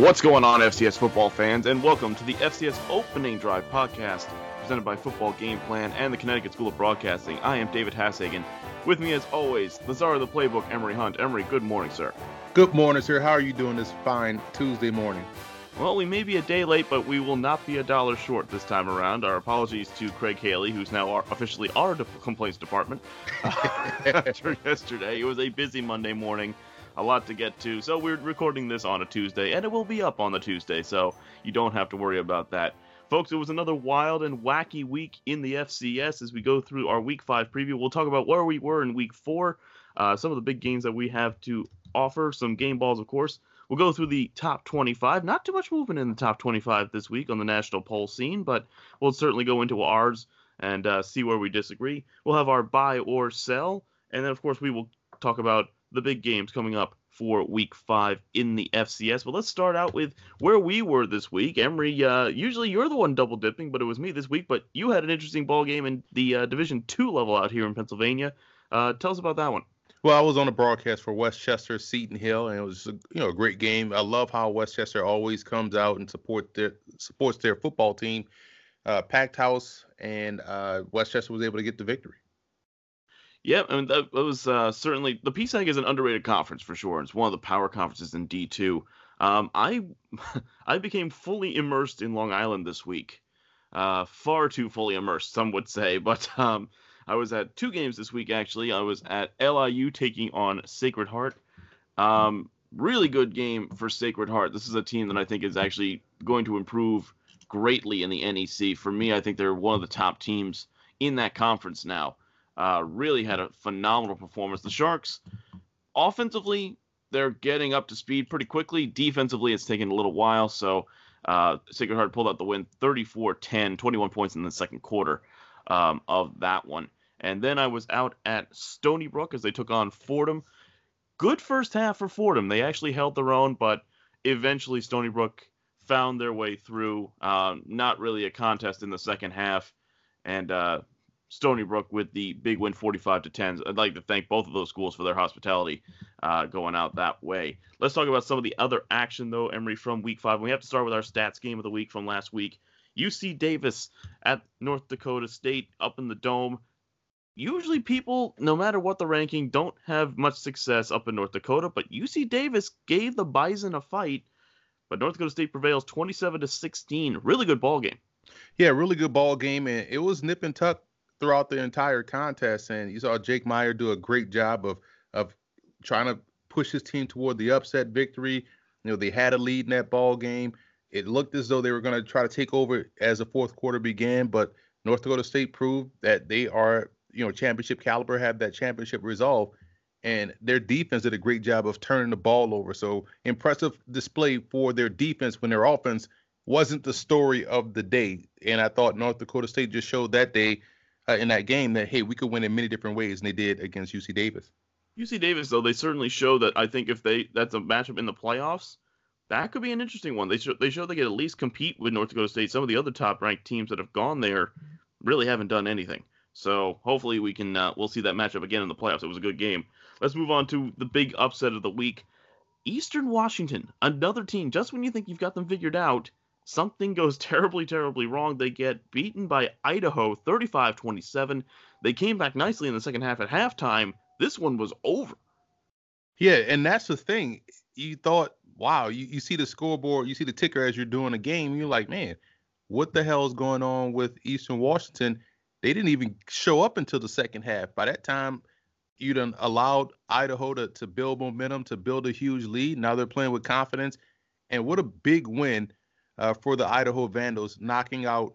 What's going on, FCS football fans, and welcome to the FCS Opening Drive podcast presented by Football Game Plan and the Connecticut School of Broadcasting. I am David Hassagen. With me, as always, the czar of the playbook, Emory Hunt. Emory, good morning, sir. Good morning, sir. How are you doing this fine Tuesday morning? Well, we may be a day late, but we will not be a dollar short this time around. Our apologies to Craig Haley, who's now our, officially our de- complaints department. after yesterday, it was a busy Monday morning a lot to get to. So we're recording this on a Tuesday, and it will be up on the Tuesday, so you don't have to worry about that. Folks, it was another wild and wacky week in the FCS as we go through our Week 5 preview. We'll talk about where we were in Week 4, uh, some of the big games that we have to offer, some game balls, of course. We'll go through the top 25. Not too much movement in the top 25 this week on the national poll scene, but we'll certainly go into ours and uh, see where we disagree. We'll have our buy or sell, and then, of course, we will talk about the big games coming up for week five in the FCS. But let's start out with where we were this week. Emory, uh, usually you're the one double dipping, but it was me this week. But you had an interesting ball game in the uh, Division two level out here in Pennsylvania. Uh, tell us about that one. Well, I was on a broadcast for West Chester, Seton Hill, and it was a, you know a great game. I love how West Chester always comes out and support their supports their football team. Uh, packed house, and uh, West was able to get the victory. Yeah, I mean that, was uh, certainly the PSAC is an underrated conference for sure. It's one of the power conferences in D two. Um, I I became fully immersed in Long Island this week, uh, far too fully immersed, some would say. But um, I was at two games this week actually. I was at LIU taking on Sacred Heart. Um, really good game for Sacred Heart. This is a team that I think is actually going to improve greatly in the NEC. For me, I think they're one of the top teams in that conference now uh, really had a phenomenal performance. The Sharks, offensively, they're getting up to speed pretty quickly. Defensively, it's taken a little while. So uh, Sacred Heart pulled out the win 34 10, 21 points in the second quarter um, of that one. And then I was out at Stony Brook as they took on Fordham. Good first half for Fordham. They actually held their own, but eventually Stony Brook found their way through. Uh, not really a contest in the second half. And uh, Stony Brook with the big win 45 to 10. I'd like to thank both of those schools for their hospitality uh, going out that way. Let's talk about some of the other action, though, Emory, from week five. We have to start with our stats game of the week from last week. UC Davis at North Dakota State up in the dome. Usually, people, no matter what the ranking, don't have much success up in North Dakota, but UC Davis gave the Bison a fight. But North Dakota State prevails 27 to 16. Really good ball game. Yeah, really good ball game, and it was nip and tuck throughout the entire contest, and you saw Jake Maier do a great job of of trying to push his team toward the upset victory. You know, they had a lead in that ball game. It looked as though they were going to try to take over as the fourth quarter began, but North Dakota State proved that they are, you know, championship caliber, have that championship resolve, and their defense did a great job of turning the ball over. So impressive display for their defense when their offense wasn't the story of the day. And I thought North Dakota State just showed that day uh, in that game that hey, we could win in many different ways, and they did against UC Davis. UC Davis, though, they certainly show that. I think if they that's a matchup in the playoffs, that could be an interesting one. They show they show they could at least compete with North Dakota State. Some of the other top ranked teams that have gone there really haven't done anything. So hopefully we can uh, we'll see that matchup again in the playoffs. It was a good game. Let's move on to the big upset of the week. Eastern Washington, another team. Just when you think you've got them figured out, something goes terribly, terribly wrong. They get beaten by Idaho 35 27. They came back nicely in the second half at halftime. This one was over. Yeah, and that's the thing. You thought, wow, you, you see the scoreboard, you see the ticker as you're doing a game, you're like, man, what the hell is going on with Eastern Washington? They didn't even show up until the second half. By that time, you done allowed Idaho to, to build momentum, to build a huge lead. Now they're playing with confidence. And what a big win uh, for the Idaho Vandals, knocking out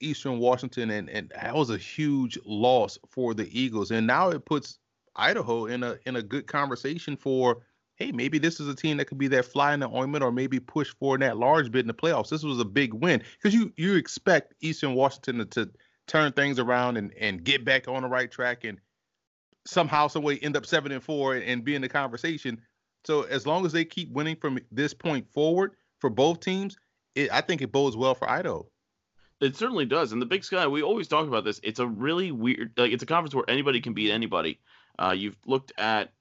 Eastern Washington, and and that was a huge loss for the Eagles. And now it puts Idaho in a in a good conversation for hey, maybe this is a team that could be that fly in the ointment, or maybe push for that large bid in the playoffs. This was a big win because you you expect Eastern Washington to, to turn things around and and get back on the right track and somehow some way end up seven and four and be in the conversation. So as long as they keep winning from this point forward for both teams, it, I think it bodes well for Idaho. It certainly does. And the Big Sky, we always talk about this. It's a really weird, like it's a conference where anybody can beat anybody. Uh, you've looked at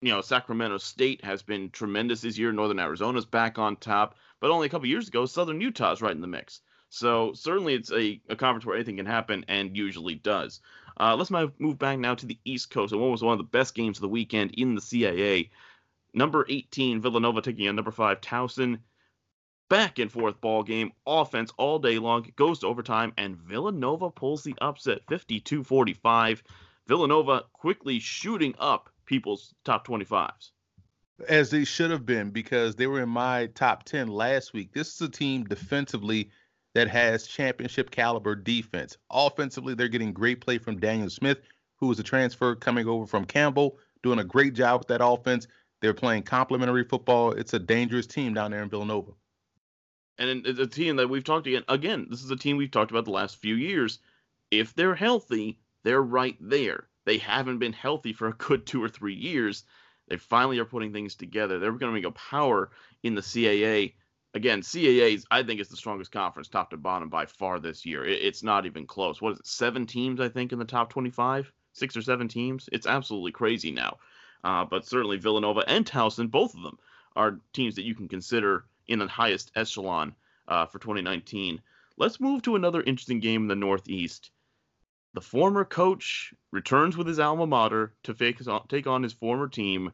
you know, Sacramento State has been tremendous this year. Northern Arizona's back on top, but only a couple years ago, Southern Utah's right in the mix. So certainly it's a, a conference where anything can happen and usually does. Uh, let's move back now to the East Coast and what was one of the best games of the weekend in the CAA. Number 18, Villanova taking on number 5, Towson. Back and forth ball game, offense all day long. It goes to overtime, and Villanova pulls the upset 52 45. Villanova quickly shooting up people's top 25s. As they should have been because they were in my top 10 last week. This is a team defensively that has championship caliber defense. Offensively, they're getting great play from Daniel Smith, who was a transfer coming over from Campbell, doing a great job with that offense. They're playing complementary football. It's a dangerous team down there in Villanova. And it's a team that we've talked again. Again, this is a team we've talked about the last few years. If they're healthy, they're right there. They haven't been healthy for a good two or three years. They finally are putting things together. They're becoming a power in the CAA. Again, CAA, I think, is the strongest conference, top to bottom, by far this year. it's not even close. What is it? Seven teams, I think, in the top 25? Six or seven teams? It's absolutely crazy now. Uh, but certainly Villanova and Towson, both of them, are teams that you can consider in the highest echelon uh, for 2019. Let's move to another interesting game in the Northeast. The former coach returns with his alma mater to take on his former team,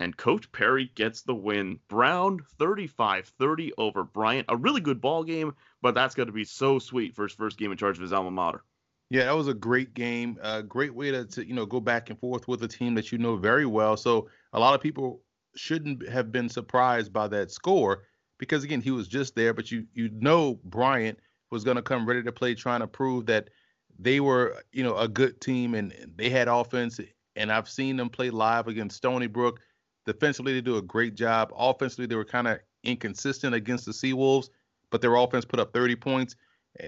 and Coach Perry gets the win. Brown 35-30 over Bryant. A really good ball game, but that's got to be so sweet for his first game in charge of his alma mater. Yeah, that was a great game. A great way to, to you know go back and forth with a team that you know very well. So a lot of people shouldn't have been surprised by that score because again he was just there, but you you know Bryant was going to come ready to play, trying to prove that they were, you know, a good team and they had offense. And I've seen them play live against Stony Brook. Defensively, they do a great job. Offensively, they were kind of inconsistent against the Seawolves, but their offense put up 30 points.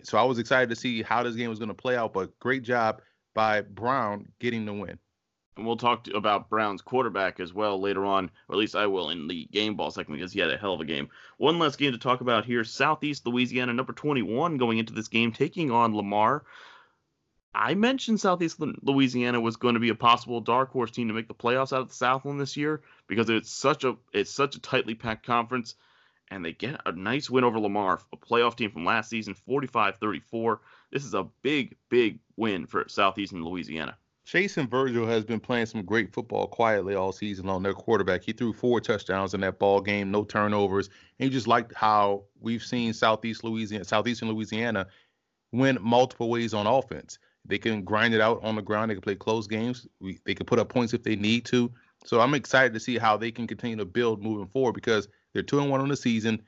So I was excited to see how this game was going to play out. But great job by Brown getting the win. And we'll talk about Brown's quarterback as well later on, or at least I will in the game ball segment because he had a hell of a game. One last game to talk about here Southeast Louisiana, number 21, going into this game, taking on Lamar. I mentioned Southeast Louisiana was going to be a possible dark horse team to make the playoffs out of the Southland this year because it's such a it's such a tightly packed conference, and they get a nice win over Lamar, a playoff team from last season, 45-34. This is a big, big win for Southeastern Louisiana. Chason Virgil has been playing some great football quietly all season long. Their quarterback, he threw four touchdowns in that ball game, no turnovers. And you just liked how we've seen Southeast Louisiana, Southeastern Louisiana, win multiple ways on offense. They can grind it out on the ground. They can play close games. We, they can put up points if they need to. So I'm excited to see how they can continue to build moving forward because they're two and one on the season.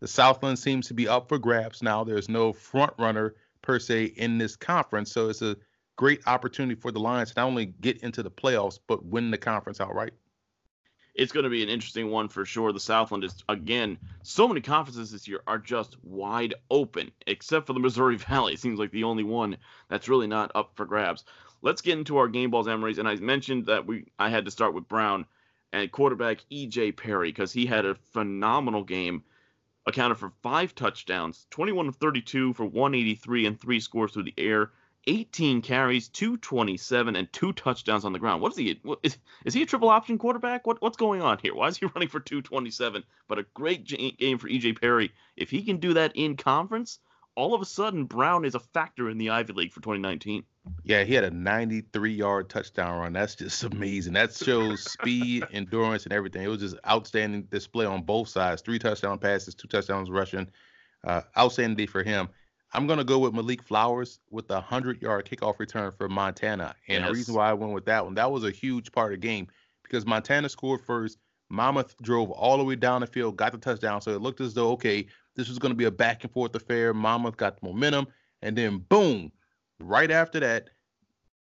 The Southland seems to be up for grabs now. There's no front runner per se in this conference, so it's a great opportunity for the Lions to not only get into the playoffs but win the conference outright it's going to be an interesting one for sure. The Southland is again, so many conferences this year are just wide open, except for the Missouri Valley. It seems like the only one that's really not up for grabs. Let's get into our game balls, Emory's, and I mentioned that we I had to start with Brown and quarterback EJ Perry because he had a phenomenal game. Accounted for five touchdowns, 21 of 32 for 183 and three scores through the air. 18 carries, 227, and two touchdowns on the ground. What is he? What, is, is he a triple option quarterback? What, what's going on here? Why is he running for 227? But a great game for EJ Perry. If he can do that in conference, all of a sudden Brown is a factor in the Ivy League for 2019. Yeah, he had a 93 yard touchdown run. That's just amazing. That shows speed, endurance, and everything. It was just outstanding display on both sides. Three touchdown passes, two touchdowns rushing. Uh, outstanding day for him. I'm going to go with Malik Flowers with a 100 yard kickoff return for Montana. And yes. the reason why I went with that one, that was a huge part of the game because Montana scored first. Monmouth drove all the way down the field, got the touchdown. So it looked as though, okay, this was going to be a back and forth affair. Monmouth got the momentum. And then, boom, right after that,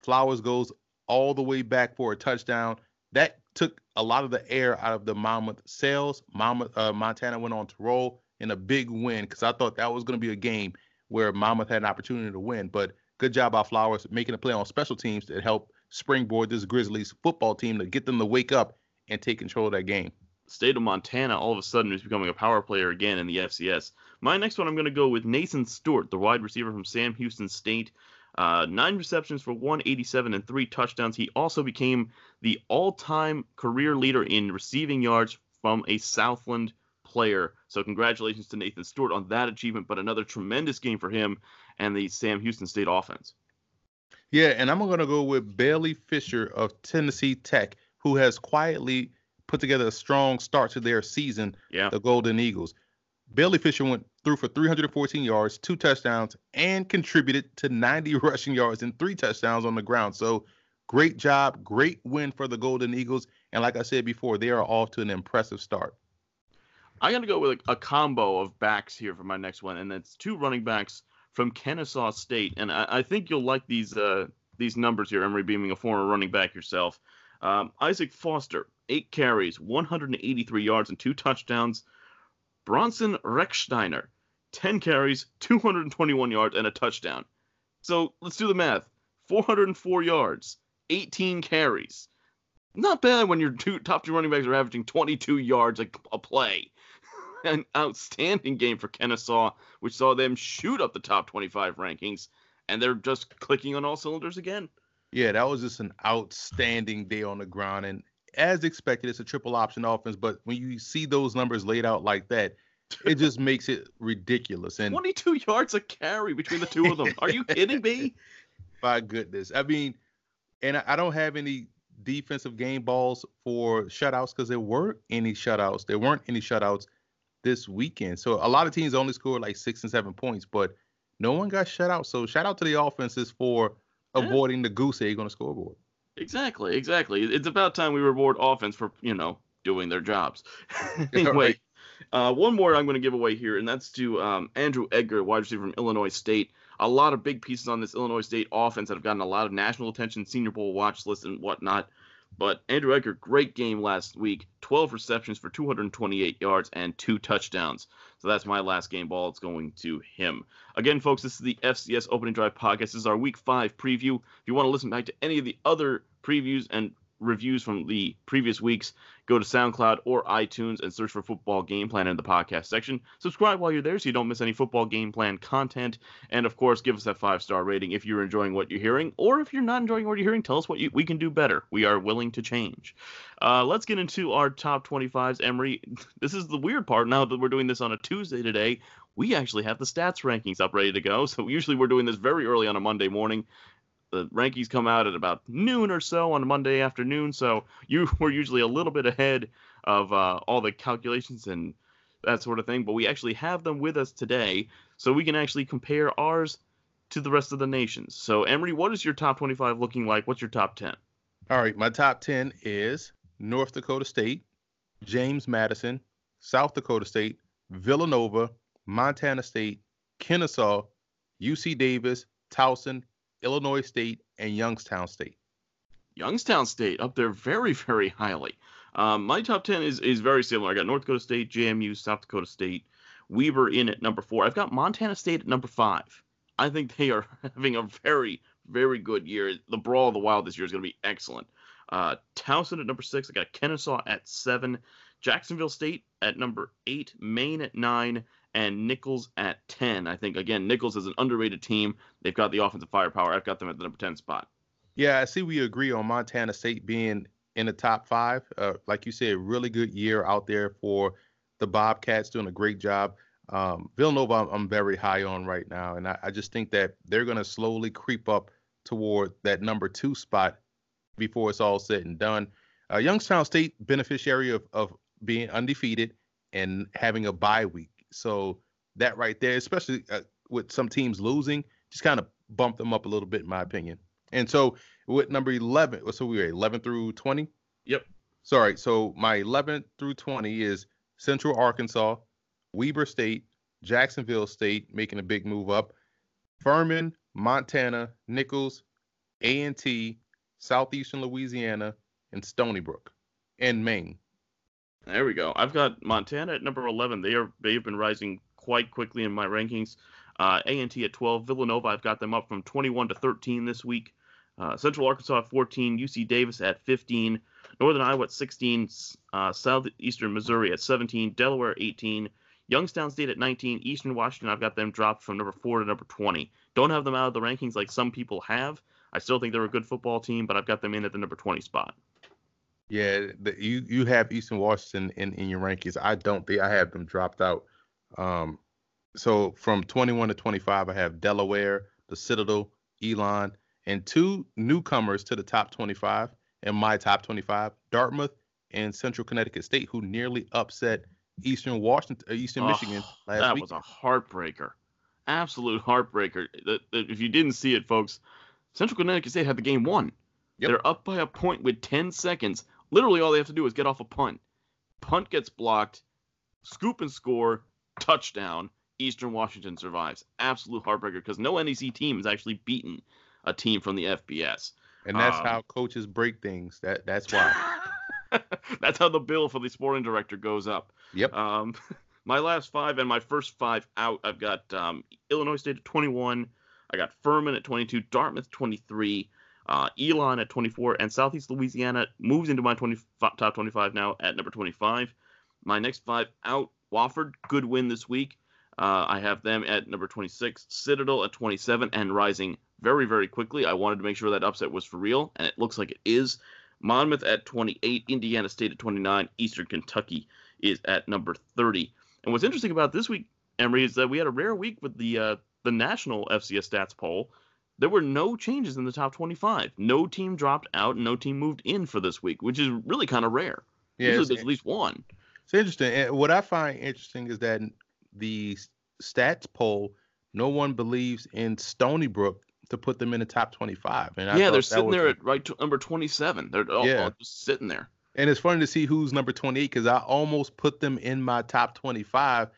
Flowers goes all the way back for a touchdown. That took a lot of the air out of the Monmouth sails. Monmouth, uh, Montana went on to roll in a big win because I thought that was going to be a game where Monmouth had an opportunity to win. But good job by Flowers making a play on special teams that help springboard this Grizzlies football team to get them to wake up and take control of that game. State of Montana all of a sudden is becoming a power player again in the FCS. My next one, I'm going to go with Nathan Stewart, the wide receiver from Sam Houston State. Uh, nine receptions for 187 and three touchdowns. He also became the all-time career leader in receiving yards from a Southland player. So congratulations to Nathan Stewart on that achievement. But another tremendous game for him and the Sam Houston State offense. Yeah, and I'm going to go with Bailey Fisher of Tennessee Tech, who has quietly put together a strong start to their season, yeah. the Golden Eagles. Bailey Fisher went through for 314 yards, two touchdowns, and contributed to 90 rushing yards and three touchdowns on the ground. So great job, great win for the Golden Eagles. And like I said before, they are off to an impressive start. I'm going to go with a, a, combo of backs here for my next one, and that's two running backs from Kennesaw State. And I, I think you'll like these uh, these numbers here, Emory, being a former running back yourself. Um, Isaac Foster, eight carries, 183 yards, and two touchdowns. Bronson Rechsteiner, 10 carries, 221 yards, and a touchdown. So let's do the math 404 yards, 18 carries. Not bad when your two top two running backs are averaging 22 yards a, a play. An outstanding game for Kennesaw, which saw them shoot up the top 25 rankings, and they're just clicking on all cylinders again. Yeah, that was just an outstanding day on the ground. And as expected, it's a triple option offense. But when you see those numbers laid out like that, it just makes it ridiculous. And 22 yards a carry between the two of them. Are you kidding me? My goodness. I mean, and I don't have any defensive game balls for shutouts because there weren't any shutouts. There weren't any shutouts this weekend. So a lot of teams only scored like six and seven points, but no one got shut out. So shout out to the offenses for avoiding the goose egg on the scoreboard. Exactly, exactly. It's about time we reward offense for you know doing their jobs. anyway, uh, one more I'm going to give away here, and that's to um, Andrew Edgar, wide receiver from Illinois State. A lot of big pieces on this Illinois State offense that have gotten a lot of national attention, Senior Bowl watch list and whatnot. But Andrew Edgar, great game last week. 12 receptions for 228 yards and two touchdowns. So that's my last game ball. It's going to him. Again, folks, this is the FCS Opening Drive podcast. This is our week five preview. If you want to listen back to any of the other previews and reviews from the previous weeks, go to SoundCloud or iTunes and search for Football Game Plan in the podcast section. Subscribe while you're there so you don't miss any football game plan content. And of course, give us that five star rating if you're enjoying what you're hearing, or if you're not enjoying what you're hearing, tell us what you, we can do better. We are willing to change. Uh, let's get into our top 25s. Emory, this is the weird part now that we're doing this on a Tuesday today. We actually have the stats rankings up ready to go. So usually we're doing this very early on a Monday morning the rankings come out at about noon or so on a Monday afternoon, so you were usually a little bit ahead of uh, all the calculations and that sort of thing. But we actually have them with us today, so we can actually compare ours to the rest of the nations. So, Emory, what is your top 25 looking like? What's your top 10? All right, my top 10 is North Dakota State, James Madison, South Dakota State, Villanova, Montana State, Kennesaw, UC Davis, Towson, Illinois State, and Youngstown State. Youngstown State up there very, very highly. Um, my top 10 is, is very similar. I got North Dakota State, JMU, South Dakota State, Weber in at number four. I've got Montana State at number five. I think they are having a very, very good year. The Brawl of the Wild this year is going to be excellent. Uh, Towson at number six. I got Kennesaw at seven. Jacksonville State at number eight. Maine at nine and Nicholls at 10. I think, again, Nicholls is an underrated team. They've got the offensive firepower. I've got them at the number 10 spot. Yeah, I see we agree on Montana State being in the top five. Uh, like you said, really good year out there for the Bobcats, doing a great job. Um, Villanova, I'm, I'm, very high on right now, and I, I just think that they're going to slowly creep up toward that number two spot before it's all said and done. Uh, Youngstown State beneficiary of, of being undefeated and having a bye week. So that right there, especially uh, with some teams losing, just kind of bumped them up a little bit, in my opinion. And so with number 11, so we were 11 through 20? Yep. Sorry. So my 11 through 20 is Central Arkansas, Weber State, Jacksonville State making a big move up, Furman, Montana, Nicholls, A&T, Southeastern Louisiana, and Stony Brook, and Maine. There we go. I've got Montana at number 11. They are they've been rising quite quickly in my rankings. Uh, A&T at 12. Villanova, I've got them up from 21 to 13 this week. Uh, Central Arkansas at 14. UC Davis at 15. Northern Iowa at 16. Uh, Southeastern Missouri at 17. Delaware 18. Youngstown State at 19, Eastern Washington, I've got them dropped from number four to number 20. Don't have them out of the rankings like some people have. I still think they're a good football team, but I've got them in at the number 20 spot. Yeah, the, you you have Eastern Washington in, in your rankings. I don't think I have them dropped out. Um, so from 21 to 25, I have Delaware, the Citadel, Elon, and two newcomers to the top 25 in my top 25, Dartmouth and Central Connecticut State, who nearly upset Eastern Washington, uh, Eastern oh, Michigan last that week. That was a heartbreaker, absolute heartbreaker. If you didn't see it, folks, Central Connecticut State had the game won. Yep. They're up by a point with 10 seconds. Literally, all they have to do is get off a punt. Punt gets blocked, scoop and score, touchdown. Eastern Washington survives. Absolute heartbreaker because no NEC team has actually beaten a team from the FBS. And that's um, how coaches break things. That that's why. that's how the bill for the sporting director goes up. Yep. Um, my last five and my first five out, I've got um, Illinois State at 21. I got Furman at 22, Dartmouth 23, uh, Elon at 24, and Southeast Louisiana moves into my 20, top 25 now at number 25. My next five out, Wofford, good win this week. Uh, I have them at number 26, Citadel at 27, and rising very, very quickly. I wanted to make sure that upset was for real, and it looks like it is. Monmouth at 28, Indiana State at 29, Eastern Kentucky is at number 30. And what's interesting about this week, Emory, is that we had a rare week with the uh, the national FCS stats poll. There were no changes in the top 25. No team dropped out, no team moved in for this week, which is really kind of rare. Yeah, Usually there's at least one. It's interesting. And what I find interesting is that the stats poll, no one believes in Stony Brook to put them in the top 25. And I yeah, they're sitting there at right number 27. They're all, yeah. all just sitting there. And it's funny to see who's number 28 because I almost put them in my top 25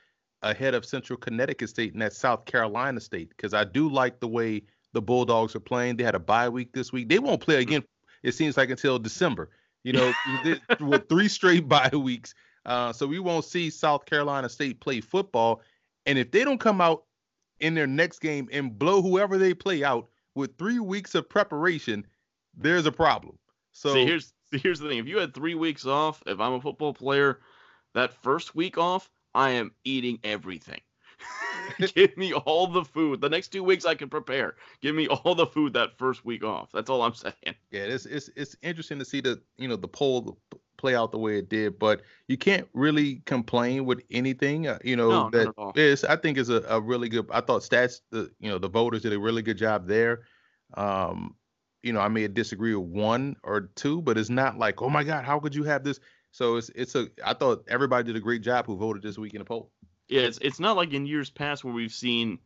ahead of Central Connecticut State and that South Carolina State because I do like the way the Bulldogs are playing. They had a bye week this week. They won't play again. It seems like until December. You know, with three straight bye weeks. Uh, so we won't see South Carolina State play football. And if they don't come out in their next game and blow whoever they play out with three weeks of preparation, there's a problem. So see, here's here's the thing: if you had three weeks off, if I'm a football player, that first week off, I am eating everything. Give me all the food. The next two weeks I can prepare. Give me all the food that first week off. That's all I'm saying. Yeah, it's it's it's interesting to see the you know the poll play out the way it did. But you can't really complain with anything. Uh, you know no, that is I think is a, a, really good. I thought stats the you know the voters did a really good job there. Um, you know I may disagree with one or two, but it's not like oh my god how could you have this? So it's it's a I thought everybody did a great job who voted this week in the poll. Yeah, it's it's not like in years past where we've seen,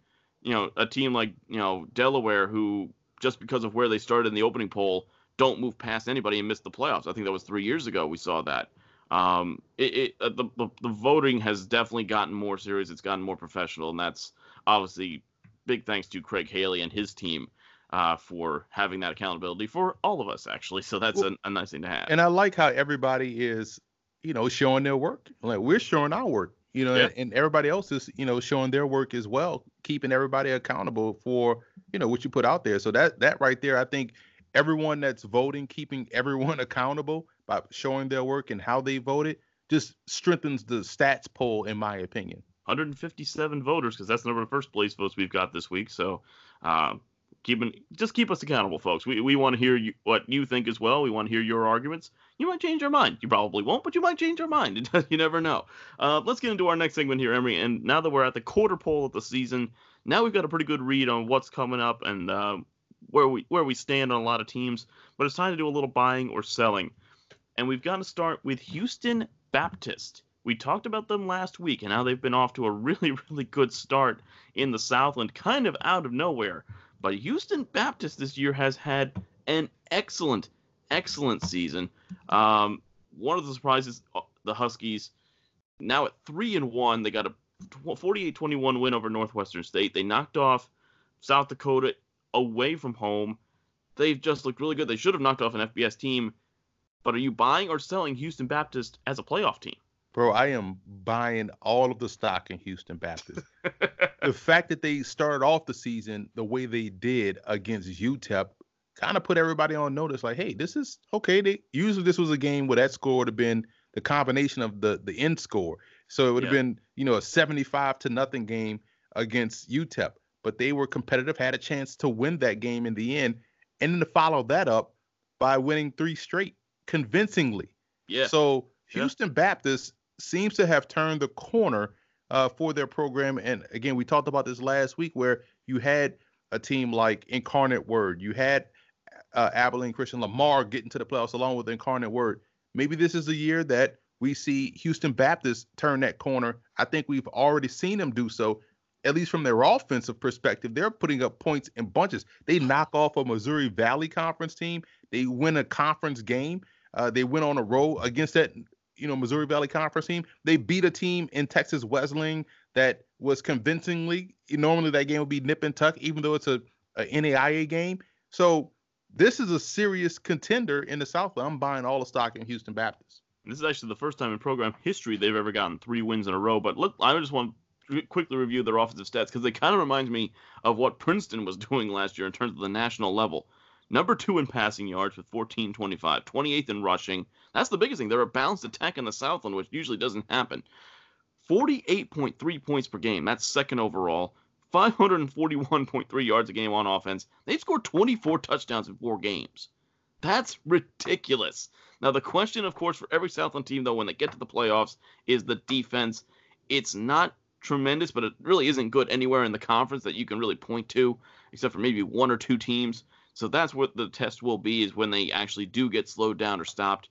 you know, a team like you know Delaware who just because of where they started in the opening poll don't move past anybody and miss the playoffs. I think that was three years ago we saw that. Um, it, it uh, the, the, the voting has definitely gotten more serious. It's gotten more professional, and that's obviously big thanks to Craig Haley and his team uh, for having that accountability for all of us, actually. So that's well, a, a, nice thing to have. And I like how everybody is, you know, showing their work. Like we're showing our work, you know, yeah. and, everybody else is, you know, showing their work as well, keeping everybody accountable for, you know, what you put out there. So that that right there, I think everyone that's voting, keeping everyone accountable by showing their work and how they voted, just strengthens the stats poll, in my opinion. 157 voters, because that's the number of first place votes we've got this week. So, uh, keeping just keep us accountable, folks. We we want to hear you, what you think as well. We want to hear your arguments. You might change your mind. You probably won't, but you might change your mind. you never know. Uh, let's get into our next segment here, Emory. And now that we're at the quarter pole of the season, now we've got a pretty good read on what's coming up and uh, where we where we stand on a lot of teams. But it's time to do a little buying or selling, and we've got to start with Houston Baptist. We talked about them last week and how they've been off to a really, really good start in the Southland, kind of out of nowhere. But Houston Baptist this year has had an excellent, excellent season. Um, one of the surprises, uh, the Huskies, now at three and one, they got a 48-21 win over Northwestern State. They knocked off South Dakota away from home. They've just looked really good. They should have knocked off an FBS team. But are you buying or selling Houston Baptist as a playoff team? Bro, I am buying all of the stock in Houston Baptist. the fact that they started off the season the way they did against UTEP kind of put everybody on notice. Like, hey, this is okay. They usually this was a game where that score would have been the combination of the the end score. So it would have Yeah. been, you know, a 75 to nothing game against UTEP. But they were competitive, had a chance to win that game in the end, and then to follow that up by winning three straight convincingly. Yeah. So Yeah. Houston Baptist seems to have turned the corner uh, for their program. And again, we talked about this last week where you had a team like Incarnate Word, you had uh, Abilene Christian Lamar getting to the playoffs along with the Incarnate Word. Maybe this is a year that we see Houston Baptist turn that corner. I think we've already seen them do so. At least from their offensive perspective, they're putting up points in bunches. They knock off a Missouri Valley Conference team. They win a conference game. Uh, they went on a roll against that, you know, Missouri Valley Conference team. They beat a team in Texas Wesleyan that was convincingly. Normally that game would be nip and tuck, even though it's a, a NAIA game. So this is a serious contender in the South. I'm buying all the stock in Houston Baptist. This is actually the first time in program history they've ever gotten three wins in a row. But look, I just want to quickly review their offensive stats because they kind of reminds me of what Princeton was doing last year in terms of the national level. Number two in passing yards with 1425, 28th in rushing. That's the biggest thing. They're a balanced attack in the Southland, which usually doesn't happen. 48.3 points per game. That's second overall. 541.3 yards a game on offense. They've scored 24 touchdowns in four games. That's ridiculous. Now, the question, of course, for every Southland team, though, when they get to the playoffs, is the defense. It's not tremendous, but it really isn't good anywhere in the conference that you can really point to, except for maybe one or two teams. So that's what the test will be, is when they actually do get slowed down or stopped.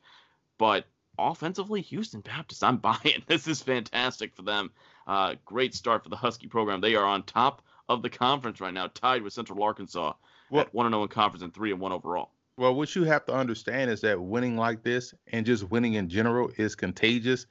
But offensively, Houston Baptist, I'm buying. This is fantastic for them. Uh, great start for the Husky program. They are on top of the conference right now, tied with Central Arkansas Well- at 1 0 in conference and 3 and 1 overall. Well, what you have to understand is that winning like this and just winning in general is contagious.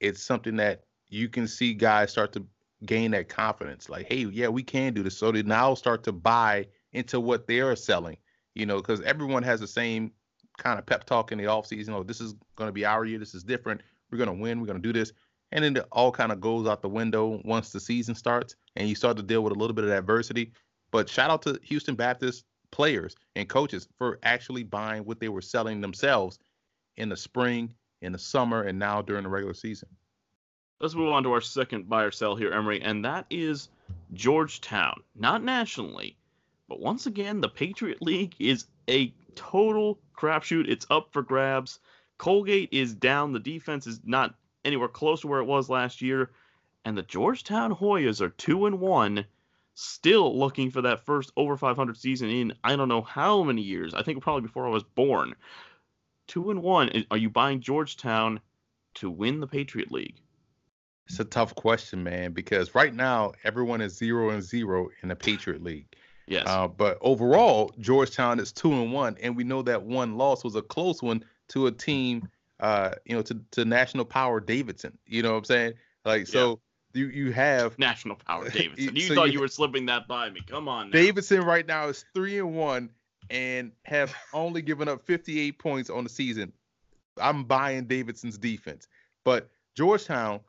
It's something that you can see guys start to gain that confidence. Like, hey, yeah, we can do this. So they now start to buy into what they're selling, you know, because everyone has the same kind of pep talk in the offseason. Oh, this is going to be our year. This is different. We're going to win. We're going to do this. And then it all kind of goes out the window once the season starts and you start to deal with a little bit of adversity. But shout out to Houston Baptist players and coaches for actually buying what they were selling themselves in the spring, in the summer, and now during the regular season. Let's move on to our second buy or sell here, Emory, and that is Georgetown. Not nationally, but once again, the Patriot League is a total crapshoot. It's up for grabs. Colgate is down. The defense is not anywhere close to where it was last year, and the Georgetown Hoyas are two and one, still looking for that first over 500 season in I don't know how many years. I think probably before I was born. Two and one. Are you buying Georgetown to win the Patriot League? It's a tough question, man, because right now everyone is zero and zero in the Patriot League. Yes. Uh, but overall, Georgetown is two and one, and we know that one loss was a close one to a team, uh, you know, to, to national power Davidson. You know what I'm saying? Like, so you you have National Power Davidson. You So thought you- you were slipping that by me. Come on. Now. Davidson right now is three and one and have only given up 58 points on the season. I'm buying Davidson's defense, but Georgetown,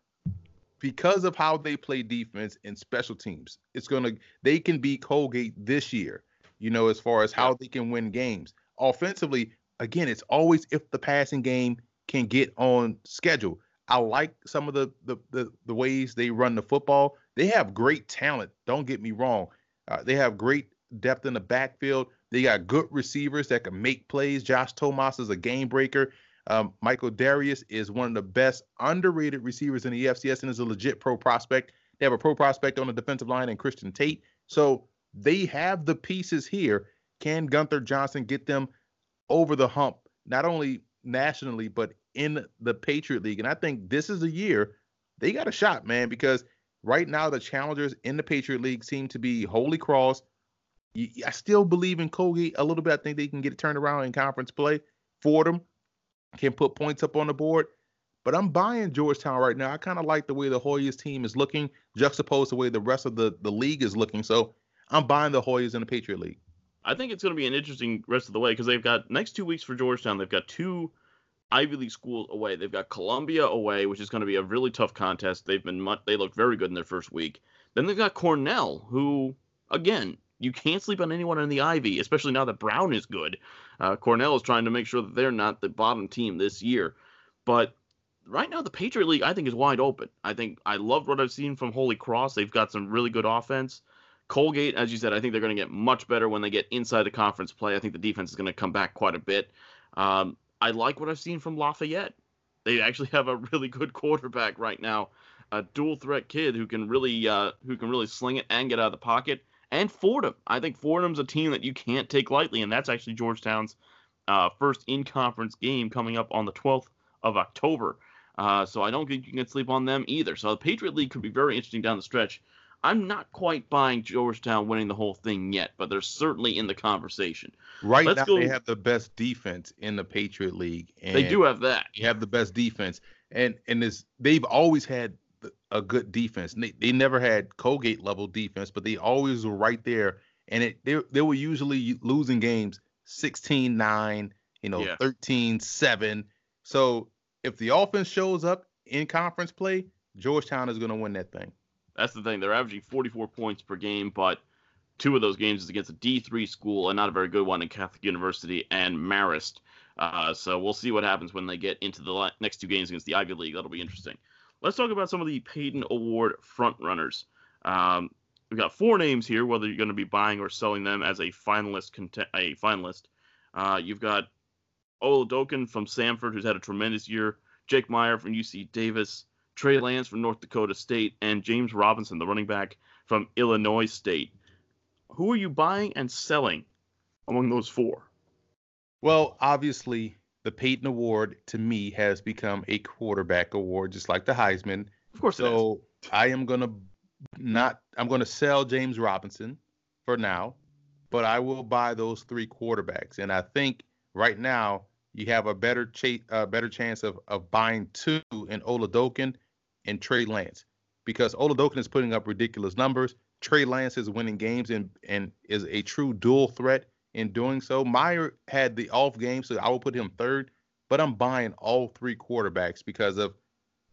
because of how they play defense and special teams, it's gonna they can beat Colgate this year. You know, as far as how they can win games offensively. Again, it's always if the passing game can get on schedule. I like some of the the the, the ways they run the football. They have great talent. Don't get me wrong. Uh, they have great depth in the backfield. They got good receivers that can make plays. Josh Tomas is a game breaker. Um, Michael Dereus is one of the best underrated receivers in the FCS and is a legit pro prospect. They have a pro prospect on the defensive line and Christian Tate. So they have the pieces here. Can Gunther Johnson get them over the hump, not only nationally, but in the Patriot League? And I think this is a year they got a shot, man, because right now the challengers in the Patriot League seem to be Holy Cross. I still believe in Colgate a little bit. I think they can get it turned around in conference play. Fordham can put points up on the board. But I'm buying Georgetown right now. I kind of like the way the Hoyas team is looking, juxtaposed the way the rest of the, the league is looking. So I'm buying the Hoyas in the Patriot League. I think it's going to be an interesting rest of the way because they've got next two weeks for Georgetown. They've got two Ivy League schools away. They've got Columbia away, which is going to be a really tough contest. They've been mu- they looked very good in their first week. Then they've got Cornell, who again you can't sleep on anyone in the Ivy, especially now that Brown is good. Uh, Cornell is trying to make sure that they're not the bottom team this year, but right now the Patriot League I think is wide open. I think I love what I've seen from Holy Cross. They've got some really good offense. Colgate, as you said, I think they're going to get much better when they get inside the conference play. I think the defense is going to come back quite a bit. Um, I like what I've seen from Lafayette. They actually have a really good quarterback right now, a dual threat kid who can really uh, who can really sling it and get out of the pocket. And Fordham, I think Fordham's a team that you can't take lightly, and that's actually Georgetown's uh, first in conference game coming up on the 12th of October. Uh, so I don't think you can sleep on them either. So the Patriot League could be very interesting down the stretch. I'm not quite buying Georgetown winning the whole thing yet, but they're certainly in the conversation. Right Let's now, go. they have the best defense in the Patriot League. they do have that. You have the best defense, and and this they've always had a good defense. They, they never had Colgate level defense, but they always were right there. And it they, they were usually losing games 16-9, you know, yeah. 13-7. So if the offense shows up in conference play, Georgetown is going to win that thing. That's the thing. They're averaging 44 points per game, but two of those games is against a D3 school and not a very good one in Catholic University and Marist. Uh, so we'll see what happens when they get into the next two games against the Ivy League. That'll be interesting. Let's talk about some of the Payton Award frontrunners. Um, we've got four names here, whether you're going to be buying or selling them as a finalist. Cont- a finalist. Uh, you've got Oladokun from Samford, who's had a tremendous year. Jake Maier from UC Davis. Trey Lance from North Dakota State, and James Robinson, the running back from Illinois State. Who are you buying and selling among those four? Well, obviously, the Payton Award to me has become a quarterback award, just like the Heisman. Of course, so I am gonna not. I'm gonna sell James Robinson for now, but I will buy those three quarterbacks, and I think right now you have a better cha- uh, better chance of of buying two in Oladokun and Trey Lance because Oladokun is putting up ridiculous numbers. Trey Lance is winning games and and is a true dual threat in doing so. Maier had the off game, so I will put him third. But I'm buying all three quarterbacks because of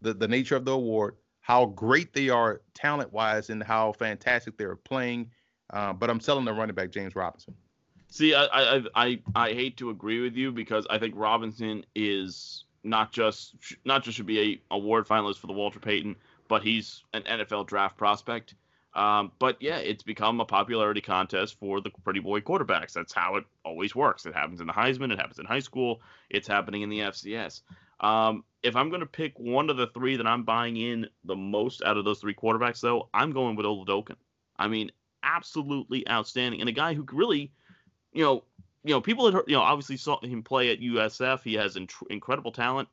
the, the nature of the award, how great they are talent wise, and how fantastic they're playing. Uh, but I'm selling the running back James Robinson. See, I, I I I hate to agree with you because I think Robinson is not just not just should be a award finalist for the Walter Payton, but he's an NFL draft prospect. Um, but yeah, it's become a popularity contest for the pretty boy quarterbacks. That's how it always works. It happens in the Heisman, it happens in high school, it's happening in the FCS. Um, if I'm going to pick one of the three that I'm buying in the most out of those three quarterbacks, though, I'm going with Oladokun. I mean, absolutely outstanding, and a guy who really, you know, you know, people had heard, you know, obviously saw him play at USF. He has in- incredible talent,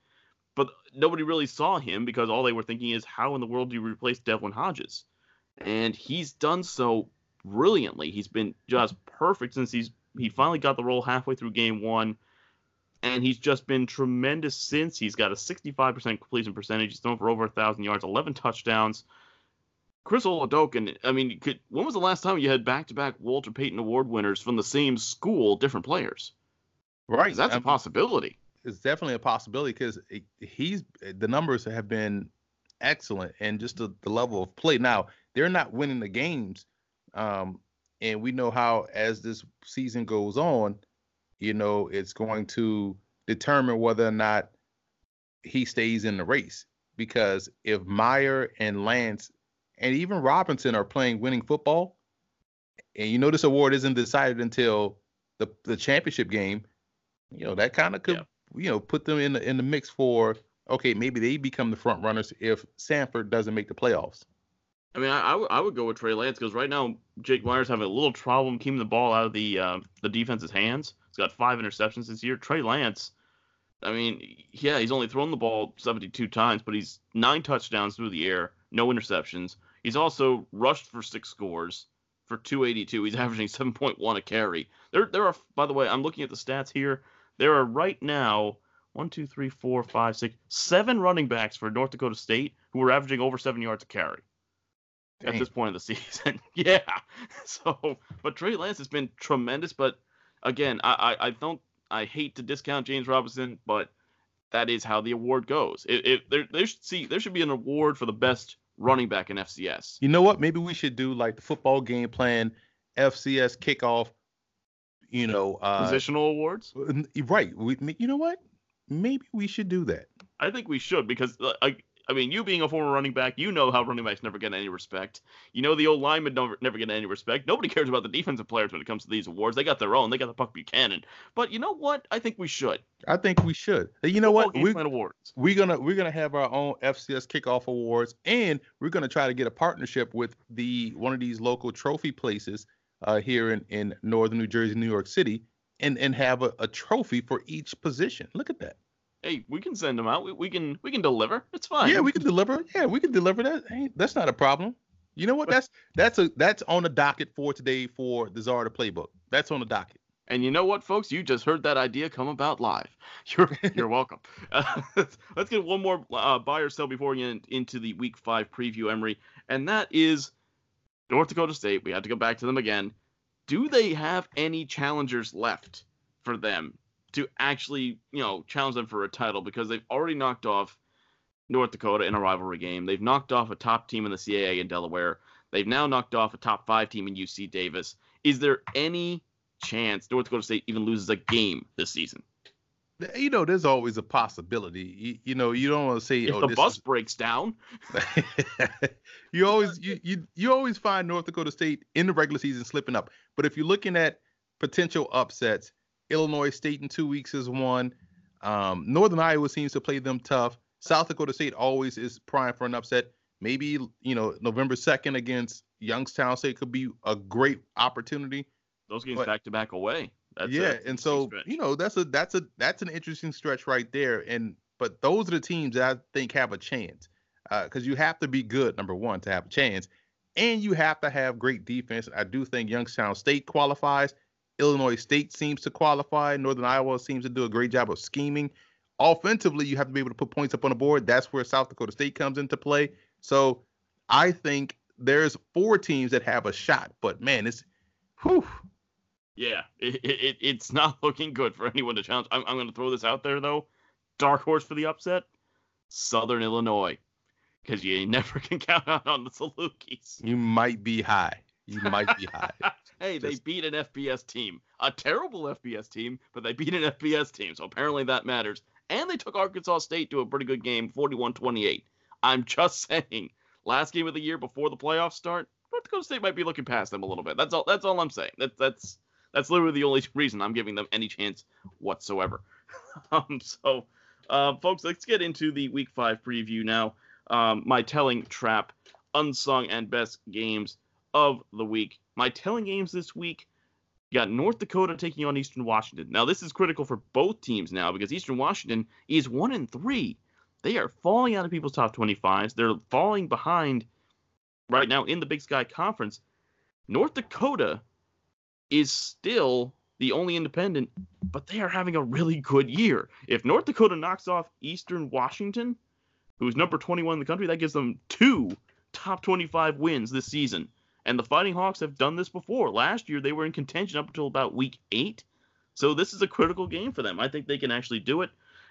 but nobody really saw him because all they were thinking is, how in the world do you replace Devlin Hodges? And he's done so brilliantly. He's been just perfect since he's he finally got the role halfway through game one, and he's just been tremendous since. He's got a 65% completion percentage. He's thrown for over a thousand yards, 11 touchdowns. Chris Oladokun, I mean, could, when was the last time you had back-to-back Walter Payton Award winners from the same school, different players? Right, that's a possibility. It's definitely a possibility because he's the numbers have been excellent, and just the, the level of play. Now they're not winning the games, um, and we know how as this season goes on, you know, it's going to determine whether or not he stays in the race. Because if Maier and Lance and even Robinson are playing winning football. And you know this award isn't decided until the the championship game. You know that kind of could yeah. you know put them in the in the mix for okay maybe they become the front runners if Samford doesn't make the playoffs. I mean, I, I, w- I would go with Trey Lance because right now Jake Maier's having a little problem keeping the ball out of the uh, the defense's hands. He's got five interceptions this year. Trey Lance, I mean, yeah, he's only thrown the ball 72 times, but he's nine touchdowns through the air, no interceptions. He's also rushed for six scores for 282. He's averaging 7.1 a carry. There, there are, by the way, I'm looking at the stats here. There are right now one, two, three, four, five, six, seven running backs for North Dakota State who are averaging over seven yards a carry Dang. at this point of the season. yeah. So, but Trey Lance has been tremendous. But again, I, I, I don't, I hate to discount James Robinson, but that is how the award goes. It, it there, there should see there should be an award for the best running back in FCS. You know what? Maybe we should do like the football game plan, FCS kickoff. You know, uh, positional awards. Right. We, you know what? Maybe we should do that. I think we should because uh, I, mean, you being a former running back, you know how running backs never get any respect. You know the old linemen never never get any respect. Nobody cares about the defensive players when it comes to these awards. They got their own. They got the Buck Buchanan. But you know what? I think we should. I think we should. You know what? We, awards. We're gonna we're gonna have our own FCS kickoff awards, and we're gonna try to get a partnership with the one of these local trophy places uh, here in in northern New Jersey, New York City, and and have a, a trophy for each position. Look at that hey, we can send them out. We, we can we can deliver. It's fine. Yeah, we can deliver. Yeah, we can deliver that. Hey, that's not a problem. You know what? That's that's a that's on the docket for today for the Czar playbook. That's on the docket. And you know what, folks? You just heard that idea come about live. You're you're welcome. Uh, let's get one more uh, buy or sell before we get into the Week Five preview, Emory, and that is North Dakota State. We had to go back to them again. Do they have any challengers left for them to actually, you know, challenge them for a title because they've already knocked off North Dakota in a rivalry game. They've knocked off a top team in the CAA in Delaware. They've now knocked off a top five team in UC Davis. Is there any chance North Dakota State even loses a game this season? You know, there's always a possibility. You, you know, you don't want to say if oh, the bus is... breaks down. you always you, you you always find North Dakota State in the regular season slipping up. But if you're looking at potential upsets, Illinois State in two weeks is one. Um, Northern Iowa seems to play them tough. South Dakota State always is prime for an upset. Maybe you know November second against Youngstown State could be a great opportunity. Those games back to back away. That's yeah, and so you know that's a that's a that's an interesting stretch right there. And but those are the teams that I think have a chance because uh, you have to be good number one to have a chance, and you have to have great defense. I do think Youngstown State qualifies. Illinois State seems to qualify. Northern Iowa seems to do a great job of scheming. Offensively, you have to be able to put points up on the board. That's where South Dakota State comes into play. So I think there's four teams that have a shot, but man, it's whew. Yeah, it, it, it's not looking good for anyone to challenge. I'm, I'm going to throw this out there though. Dark horse for the upset, Southern Illinois, because you never can count out on the Salukis. You might be high. You might be high. hey, Just... they beat an FBS team, a terrible FBS team, but they beat an FBS team, so apparently that matters. And they took Arkansas State to a pretty good game, 41-28. I'm just saying, last game of the year before the playoffs start, North Dakota State might be looking past them a little bit. That's all. That's all I'm saying. That, that's that's literally the only reason I'm giving them any chance whatsoever. um, so, uh, folks, let's get into the Week Five preview now. Um, my telling trap, unsung and best games of the week. My telling games this week you got North Dakota taking on Eastern Washington. Now, this is critical for both teams now because Eastern Washington is one and three. They are falling out of people's top 25s. They're falling behind right now in the Big Sky Conference. North Dakota is still the only independent, but they are having a really good year. If North Dakota knocks off Eastern Washington, who's number 21 in the country, that gives them two top 25 wins this season. And the Fighting Hawks have done this before. Last year, they were in contention up until about week eight. So this is a critical game for them. I think they can actually do it.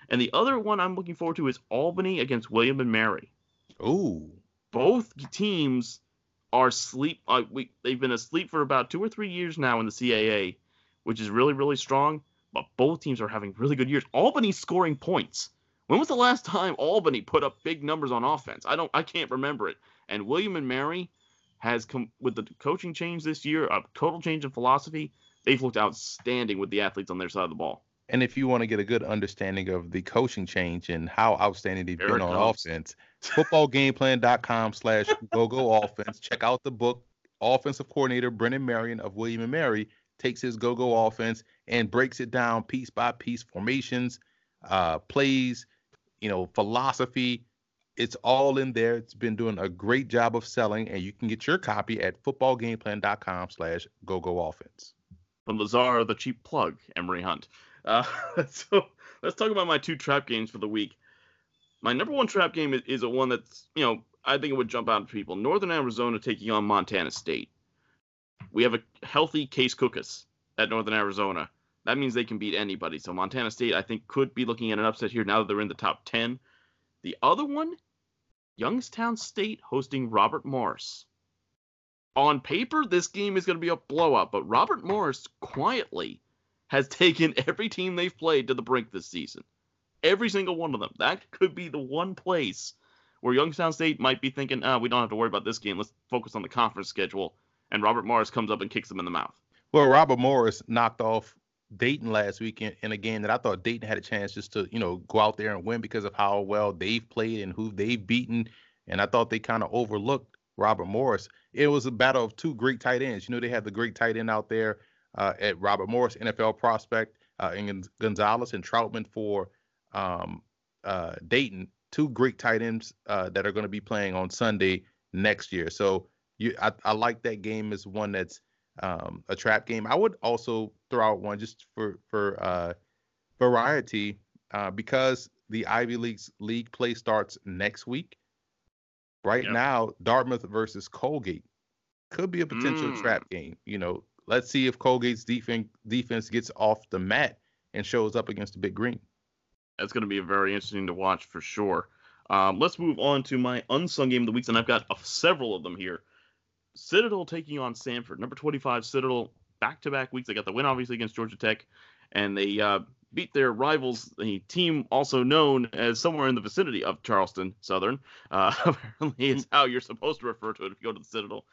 And the other one I'm looking forward to is Albany against William and Mary. Oh. Both teams are sleep. Uh, we, they've been asleep for about two or three years now in the CAA, which is really, really strong. But both teams are having really good years. Albany scoring points. When was the last time Albany put up big numbers on offense? I don't. I can't remember it. And William and Mary has come with the coaching change this year, a total change in philosophy. They've looked outstanding with the athletes on their side of the ball. And if you want to get a good understanding of the coaching change and how outstanding they've been on comes. offense, footballgameplan.com slash go go offense. Check out the book. Offensive coordinator Brennan Marion of William and Mary takes his go go offense and breaks it down piece by piece, formations, uh, plays, you know, philosophy, it's all in there. It's been doing a great job of selling, and you can get your copy at footballgameplan.com slash go go offense. From czar, the cheap plug, Emory Hunt. Uh, so let's talk about my two trap games for the week. My number one trap game is, is a one that's, you know, I think it would jump out to people. Northern Arizona taking on Montana State. We have a healthy Case Cookus at Northern Arizona. That means they can beat anybody. So Montana State, I think, could be looking at an upset here now that they're in the top 10. The other one Youngstown State hosting Robert Morris. On paper, this game is going to be a blowout, but Robert Morris quietly has taken every team they've played to the brink this season. Every single one of them. That could be the one place where Youngstown State might be thinking, ah, we don't have to worry about this game. Let's focus on the conference schedule. And Robert Morris comes up and kicks them in the mouth. Well, Robert Morris knocked off Dayton last weekend in, a game that I thought Dayton had a chance just to, you know, go out there and win because of how well they've played and who they've beaten. And I thought they kind of overlooked Robert Morris. It was a battle of two great tight ends. You know, they had the great tight end out there uh, at Robert Morris, NFL prospect, uh, and Gonzalez and Trautman for um, uh, Dayton. Two great tight ends uh, that are going to be playing on Sunday next year. So you, I, I like that game as one that's um, a trap game. I would also throw out one just for for uh, variety uh, because the Ivy League's league play starts next week. Right yep. now, Dartmouth versus Colgate could be a potential mm. trap game. You know, let's see if Colgate's defense defense gets off the mat and shows up against the Big Green. That's going to be very interesting to watch for sure. Um, let's move on to my unsung game of the weeks, and I've got uh, several of them here. Citadel taking on Samford. Number 25, Citadel, back to back weeks. They got the win, obviously, against Georgia Tech, and they uh, beat their rivals, the team also known as somewhere in the vicinity of Charleston Southern. Uh, apparently, it's how you're supposed to refer to it if you go to the Citadel.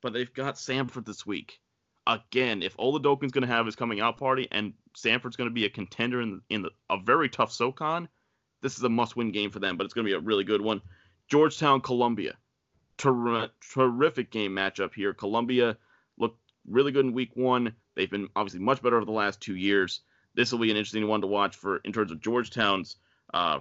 But they've got Samford this week. Again, if Oladokun's going to have his coming out party and Samford's going to be a contender in, in the, a very tough SoCon, this is a must-win game for them. But it's going to be a really good one. Georgetown, Columbia ter- terrific game matchup here. Columbia looked really good in week one. They've been obviously much better over the last two years. This will be an interesting one to watch for in terms of Georgetown's uh,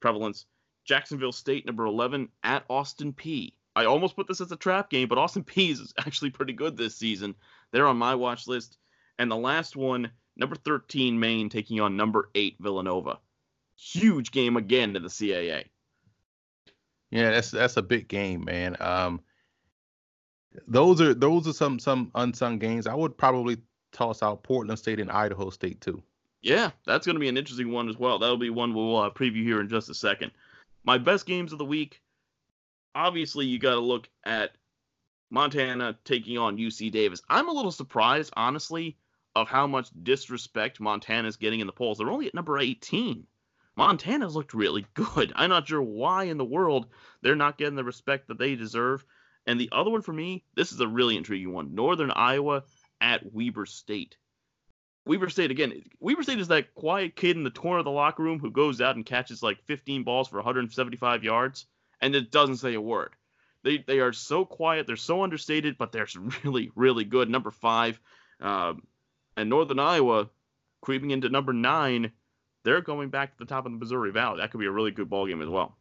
prevalence. Jacksonville State, number 11, at Austin Peay. I almost put this as a trap game, but Austin Peay is actually pretty good this season. They're on my watch list. And the last one, number 13, Maine, taking on number 8, Villanova. Huge game again to the CAA. Yeah, that's that's a big game, man. Um, those are those are some some unsung games. I would probably toss out Portland State and Idaho State too. Yeah, that's going to be an interesting one as well. That'll be one we'll uh, preview here in just a second. My best games of the week. Obviously, you got to look at Montana taking on UC Davis. I'm a little surprised, honestly, of how much disrespect Montana's getting in the polls. They're only at number 18. Montana's looked really good. I'm not sure why in the world they're not getting the respect that they deserve. And the other one for me, this is a really intriguing one. Northern Iowa at Weber State. Weber State again. Weber State is that quiet kid in the corner of the locker room who goes out and catches like 15 balls for 175 yards and it doesn't say a word. They they are so quiet. They're so understated, but they're really really good. Number five, um, and Northern Iowa creeping into number nine they're going back to the top of the Missouri Valley. That could be a really good ball game as well.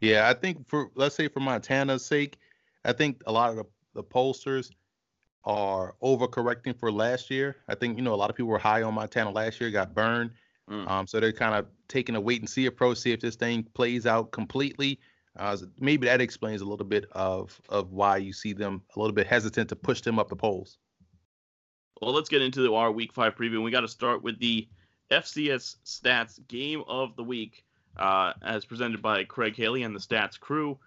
Yeah, I think for let's say for Montana's sake, I think a lot of the, the pollsters are overcorrecting for last year. I think you know a lot of people were high on Montana last year, got burned. Mm. Um, so they're kind of taking a wait and see approach, see if this thing plays out completely. Uh, maybe that explains a little bit of of why you see them a little bit hesitant to push them up the polls. Well, let's get into our Week Five preview. We got to start with the FCS Stats Game of the Week, uh, as presented by Craig Haley and the Stats crew.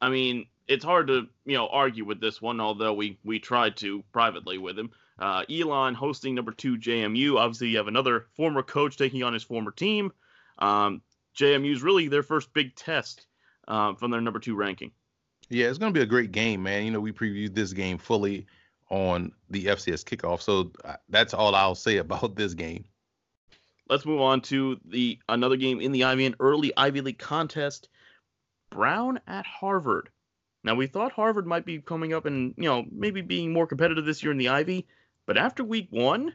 I mean, it's hard to you know argue with this one, although we we tried to privately with him. Uh, Elon hosting number two JMU. Obviously, you have another former coach taking on his former team. Um, JMU is really their first big test uh, from their number two ranking. Yeah, it's going to be a great game, man. You know, we previewed this game fully on the FCS kickoff, so uh, that's all I'll say about this game. Let's move on to the another game in the Ivy and early Ivy League contest. Brown at Harvard. Now we thought Harvard might be coming up and you know maybe being more competitive this year in the Ivy, but after week one,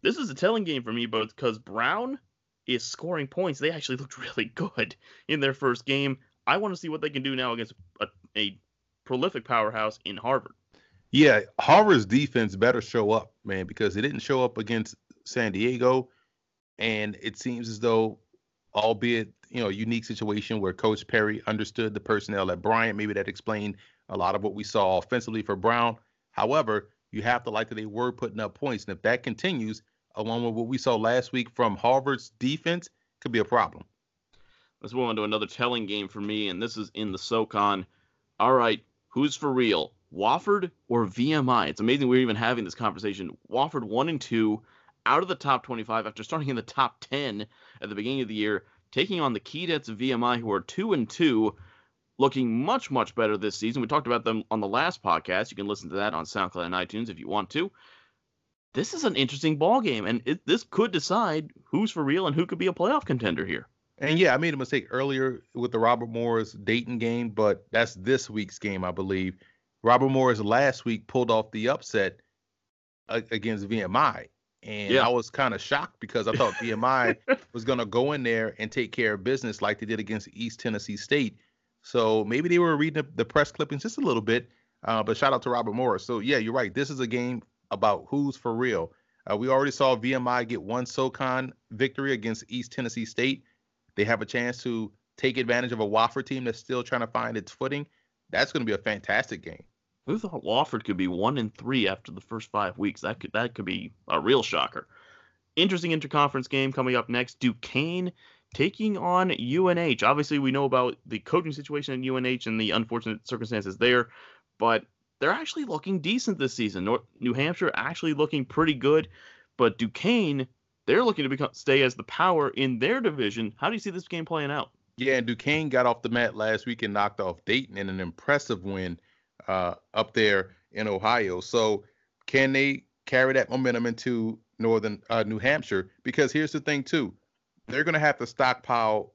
this is a telling game for me, both because Brown is scoring points. They actually looked really good in their first game. I want to see what they can do now against a, a prolific powerhouse in Harvard. Yeah, Harvard's defense better show up, man, because it didn't show up against San Diego and it seems as though, albeit you know, unique situation where Coach Perry understood the personnel at Bryant, maybe that explained a lot of what we saw offensively for Brown. However, you have to like that they were putting up points, and if that continues, along with what we saw last week from Harvard's defense, could be a problem. Let's move on to another telling game for me, and this is in the SoCon. All right, who's for real? Wofford or VMI? It's amazing we're even having this conversation. Wofford one and two, out of the top 25 after starting in the top 10 at the beginning of the year. taking on the Keydets of VMI, who are two and two, looking much much better this season. We talked about them on the last podcast. You can listen to that on SoundCloud and iTunes if you want to. This is an interesting ball game, and it, this could decide who's for real and who could be a playoff contender here. And yeah, I made a mistake earlier with the Robert Morris Dayton game, but that's this week's game, I believe. Robert Morris last week pulled off the upset against VMI. And yeah. I was kind of shocked because I thought VMI was going to go in there and take care of business like they did against East Tennessee State. So maybe they were reading the press clippings just a little bit. Uh, but shout out to Robert Morris. So yeah, you're right. This is a game about who's for real. Uh, we already saw VMI get one SoCon victory against East Tennessee State. They have a chance to take advantage of a Wofford team that's still trying to find its footing. That's going to be a fantastic game. Who thought Wofford could be one and three after the first five weeks? That could that could be a real shocker. Interesting interconference game coming up next. Duquesne taking on UNH. Obviously, we know about the coaching situation at UNH and the unfortunate circumstances there, but they're actually looking decent this season. North, New Hampshire actually looking pretty good, but Duquesne they're looking to become stay as the power in their division. How do you see this game playing out? Yeah, and Duquesne got off the mat last week and knocked off Dayton in an impressive win uh, up there in Ohio. So can they carry that momentum into northern uh, New Hampshire? Because here's the thing too, they're going to have to stockpile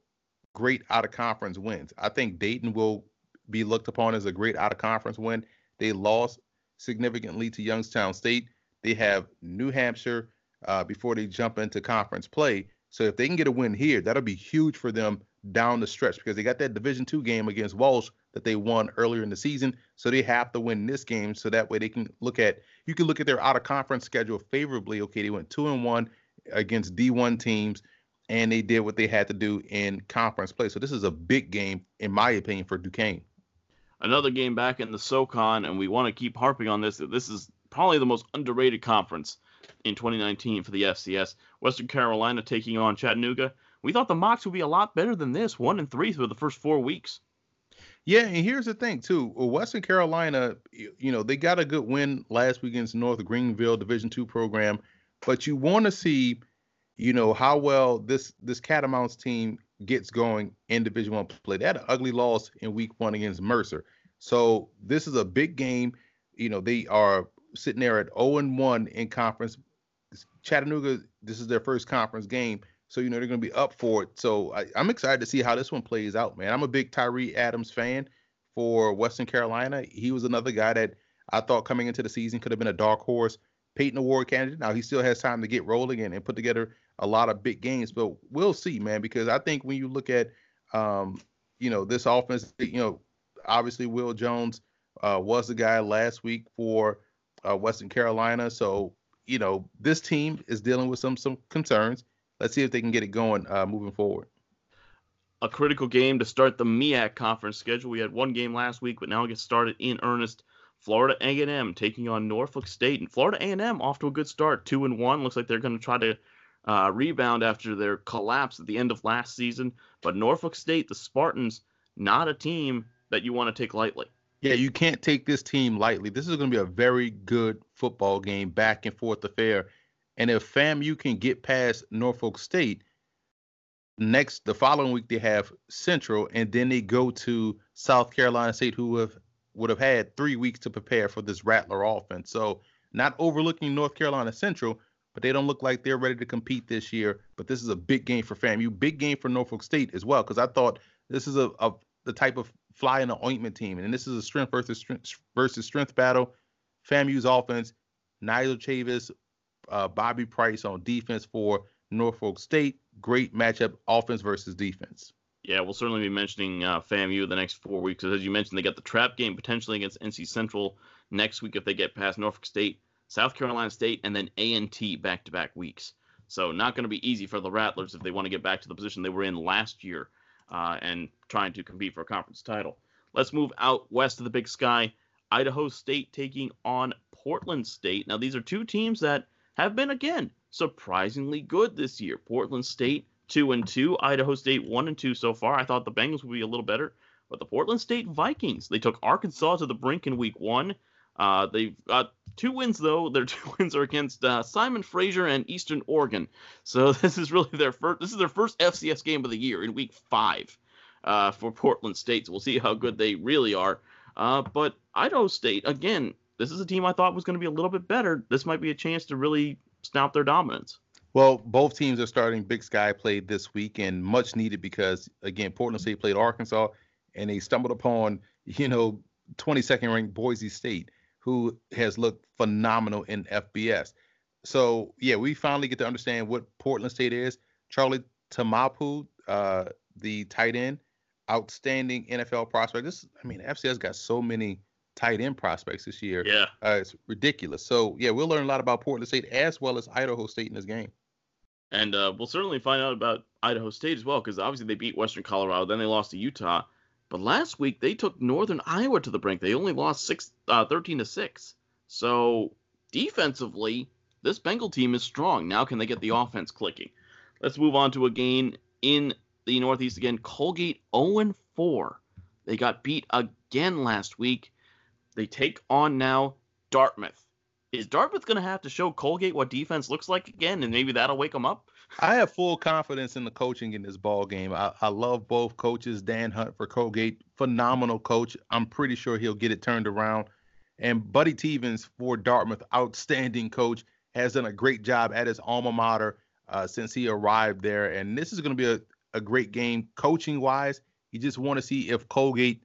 great out of conference wins. I think Dayton will be looked upon as a great out of conference win. They lost significantly to Youngstown State. They have New Hampshire uh, before they jump into conference play. So if they can get a win here, that'll be huge for them down the stretch because they got that Division two game against Walsh that they won earlier in the season. So they have to win this game so that way they can look at you can look at their out of conference schedule favorably. Okay, they went two and one against D1 teams and they did what they had to do in conference play. So this is a big game in my opinion for Duquesne. Another game back in the SoCon, and we want to keep harping on this. That this is probably the most underrated conference in 2019 for the FCS. Western Carolina taking on Chattanooga. We thought the Mocs would be a lot better than this, one and three through the first four weeks. Yeah, and here's the thing too. Western Carolina, you know, they got a good win last week against North Greenville Division two program, but you want to see, you know, how well this this Catamounts team gets going in Division one play. They had an ugly loss in week one against Mercer, so this is a big game. You know, they are sitting there at 0 and 1 in conference. Chattanooga, this is their first conference game. So, you know, they're going to be up for it. So I, am excited to see how this one plays out, man. I'm a big Tyrie Adams fan for Western Carolina. He was another guy that I thought coming into the season could have been a dark horse Peyton Award candidate. Now he still has time to get rolling and, and put together a lot of big games, but we'll see, man, because I think when you look at, um, you know, this offense, you know, obviously Will Jones uh, was the guy last week for uh, Western Carolina. So, you know, this team is dealing with some some concerns let's see if they can get it going uh, moving forward. A critical game to start the MEAC conference schedule. We had one game last week, but now it gets started in earnest. Florida A&M taking on Norfolk State, and Florida A&M off to a good start, two and one. Looks like they're going to try to uh, rebound after their collapse at the end of last season. But Norfolk State, the Spartans, not a team that you want to take lightly. Yeah, you can't take this team lightly. This is going to be a very good football game, back and forth affair. And if FAMU can get past Norfolk State, next the following week they have Central, and then they go to South Carolina State, who have would have had three weeks to prepare for this Rattler offense. So not overlooking North Carolina Central, but they don't look like they're ready to compete this year. But this is a big game for FAMU, big game for Norfolk State as well, because I thought this is a, a the type of fly in the ointment team, and this is a strength versus strength versus strength battle. FAMU's offense, Nigel Chavis, uh, Bobby Price on defense for Norfolk State. Great matchup, offense versus defense. Yeah, we'll certainly be mentioning uh, FAMU the next four weeks. As you mentioned, they got the trap game potentially against NC Central next week if they get past Norfolk State, South Carolina State, and then A&T back-to-back weeks. So not going to be easy for the Rattlers if they want to get back to the position they were in last year uh, and trying to compete for a conference title. Let's move out west of the Big Sky. Idaho State taking on Portland State. Now these are two teams that have been again surprisingly good this year. Portland State two and two, Idaho State one and two so far. I thought the Bengals would be a little better, but the Portland State Vikings they took Arkansas to the brink in week one. Uh, they've got two wins though. Their two wins are against uh, Simon Fraser and Eastern Oregon. So this is really their first. This is their first FCS game of the year in Week Five uh, for Portland State. So we'll see how good they really are. Uh, but Idaho State, again, this is a team I thought was going to be a little bit better. This might be a chance to really snout their dominance. Well, both teams are starting Big Sky play this week, and much needed because again, Portland State played Arkansas, and they stumbled upon you know 22nd ranked Boise State, who has looked phenomenal in FBS. So yeah, we finally get to understand what Portland State is. Charlie Taumoepeau, uh, the tight end, outstanding NFL prospect. This, I mean, FCS got so many tight end prospects this year. Yeah, uh, it's ridiculous. So yeah, we'll learn a lot about Portland State as well as Idaho State in this game. And uh, we'll certainly find out about Idaho State as well, because obviously they beat Western Colorado, then they lost to Utah. But last week they took Northern Iowa to the brink. They only lost six, uh, 13 to six. So defensively, this Bengal team is strong. Now can they get the offense clicking? Let's move on to a game in the Northeast again. Colgate 0 4. They got beat again last week. They take on now Dartmouth is Dartmouth going to have to show Colgate what defense looks like again, and maybe that'll wake them up? I have full confidence in the coaching in this ball game. I, I love both coaches. Dan Hunt for Colgate, phenomenal coach. I'm pretty sure he'll get it turned around. And Buddy Teevens for Dartmouth, outstanding coach, has done a great job at his alma mater uh, since he arrived there. And this is going to be a, a great game coaching wise. You just want to see if Colgate